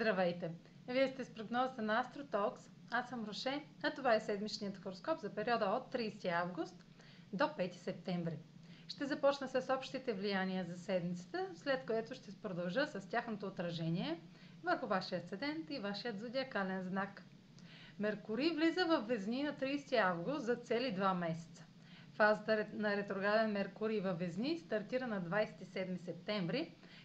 Здравейте! Вие сте с прогнозата на AstroTalks. Аз съм Роше, а това е седмичният хороскоп за периода от 30 август до 5 септември. Ще започна с общите влияния за седмицата, след което ще продължа с тяхното отражение върху вашия асцендент и вашият зодиакален знак. Меркурий влиза в Везни на 30 август за цели 2 месеца. Фазата на ретрограден Меркурий във Везни стартира на 27 септември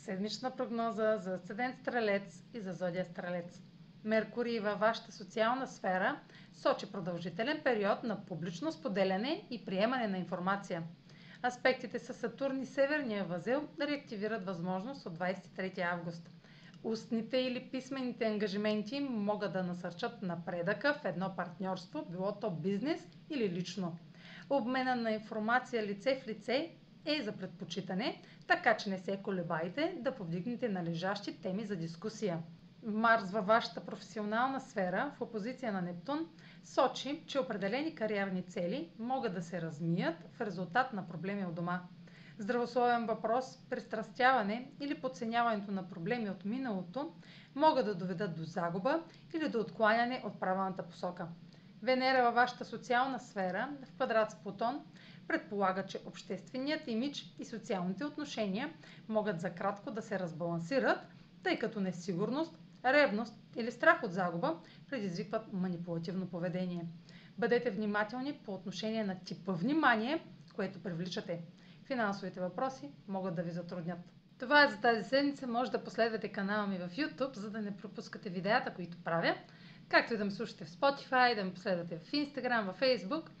Седмична прогноза за асцендент Стрелец и за зодия Стрелец. Меркурий във вашата социална сфера сочи продължителен период на публично споделяне и приемане на информация. Аспектите с Сатурн и Северния възел реактивират възможност от 23 август. Устните или писмените ангажименти могат да насърчат напредъка в едно партньорство, било то бизнес или лично. Обмена на информация лице в лице е за предпочитане, така че не се колебайте да повдигнете належащи теми за дискусия. Марс във вашата професионална сфера в опозиция на Нептун сочи, че определени кариерни цели могат да се размият в резултат на проблеми от дома. Здравословен въпрос, пристрастяване или подценяването на проблеми от миналото могат да доведат до загуба или до откланяне от правилната посока. Венера във вашата социална сфера в квадрат с Плутон предполага, че общественият имидж и социалните отношения могат за кратко да се разбалансират, тъй като несигурност, ревност или страх от загуба предизвикват манипулативно поведение. Бъдете внимателни по отношение на типа внимание, което привличате. Финансовите въпроси могат да ви затруднят. Това е за тази седмица. Може да последвате канала ми в YouTube, за да не пропускате видеята, които правя, както и да ме слушате в Spotify, да ме последвате в Instagram, в Facebook –